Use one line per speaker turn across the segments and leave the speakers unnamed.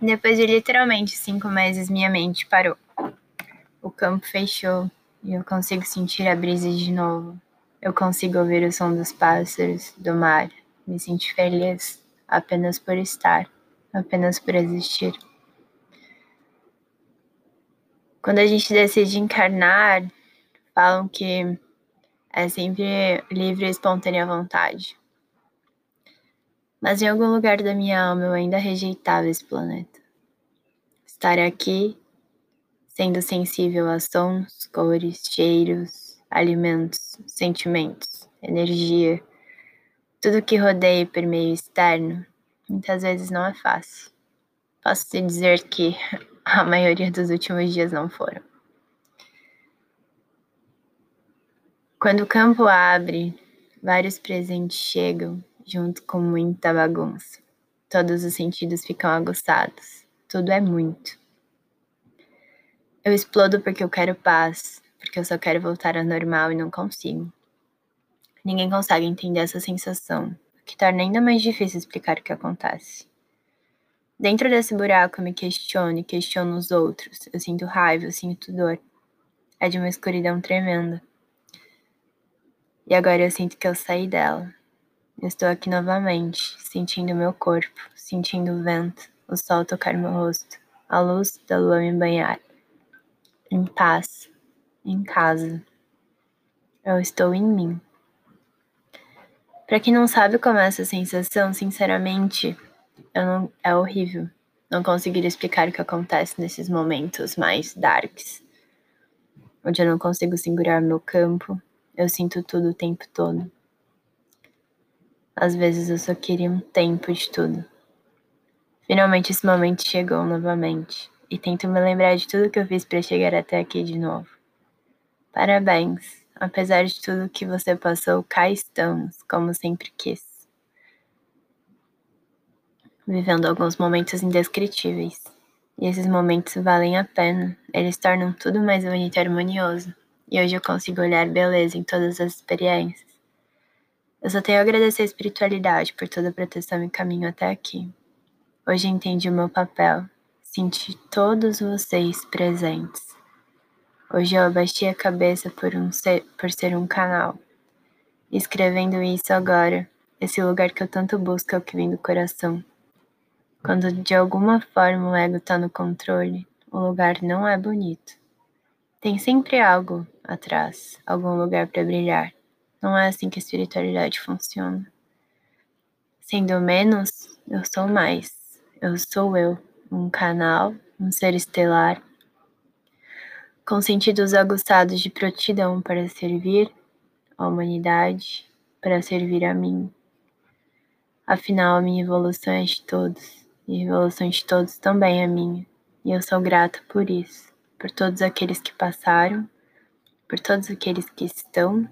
Depois de literalmente cinco meses, minha mente parou. O campo fechou e eu consigo sentir a brisa de novo. Eu consigo ouvir o som dos pássaros, do mar. Me sentir feliz apenas por estar, apenas por existir. Quando a gente decide encarnar, falam que é sempre livre e espontânea vontade. Mas em algum lugar da minha alma eu ainda rejeitava esse planeta. Estar aqui, sendo sensível a sons, cores, cheiros, alimentos, sentimentos, energia, tudo que rodeia por meio externo, muitas vezes não é fácil. Posso te dizer que a maioria dos últimos dias não foram. Quando o campo abre, vários presentes chegam junto com muita bagunça. Todos os sentidos ficam aguçados. Tudo é muito. Eu explodo porque eu quero paz, porque eu só quero voltar ao normal e não consigo. Ninguém consegue entender essa sensação, o que torna ainda mais difícil explicar o que acontece. Dentro desse buraco eu me questiono e questiono os outros. Eu sinto raiva, eu sinto dor. É de uma escuridão tremenda. E agora eu sinto que eu saí dela. Estou aqui novamente, sentindo meu corpo, sentindo o vento, o sol tocar meu rosto, a luz da lua me banhar. Em paz, em casa. Eu estou em mim. Para quem não sabe como é essa sensação, sinceramente, não, é horrível. Não conseguir explicar o que acontece nesses momentos mais darks, onde eu não consigo segurar meu campo, eu sinto tudo o tempo todo. Às vezes eu só queria um tempo de tudo. Finalmente esse momento chegou novamente e tento me lembrar de tudo que eu fiz para chegar até aqui de novo. Parabéns! Apesar de tudo que você passou, cá estamos, como sempre quis. Vivendo alguns momentos indescritíveis. E esses momentos valem a pena, eles tornam tudo mais bonito e harmonioso e hoje eu consigo olhar beleza em todas as experiências. Eu só tenho a agradecer a espiritualidade por toda a proteção e caminho até aqui. Hoje entendi o meu papel, senti todos vocês presentes. Hoje eu abaixei a cabeça por, um ser, por ser um canal. Escrevendo isso agora, esse lugar que eu tanto busco é o que vem do coração. Quando de alguma forma o ego está no controle, o lugar não é bonito. Tem sempre algo atrás, algum lugar para brilhar. Não é assim que a espiritualidade funciona. Sendo menos, eu sou mais. Eu sou eu, um canal, um ser estelar, com sentidos aguçados de prontidão para servir a humanidade, para servir a mim. Afinal, a minha evolução é de todos, e a evolução de todos também é minha, e eu sou grata por isso por todos aqueles que passaram, por todos aqueles que estão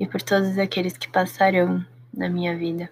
e por todos aqueles que passarão na minha vida.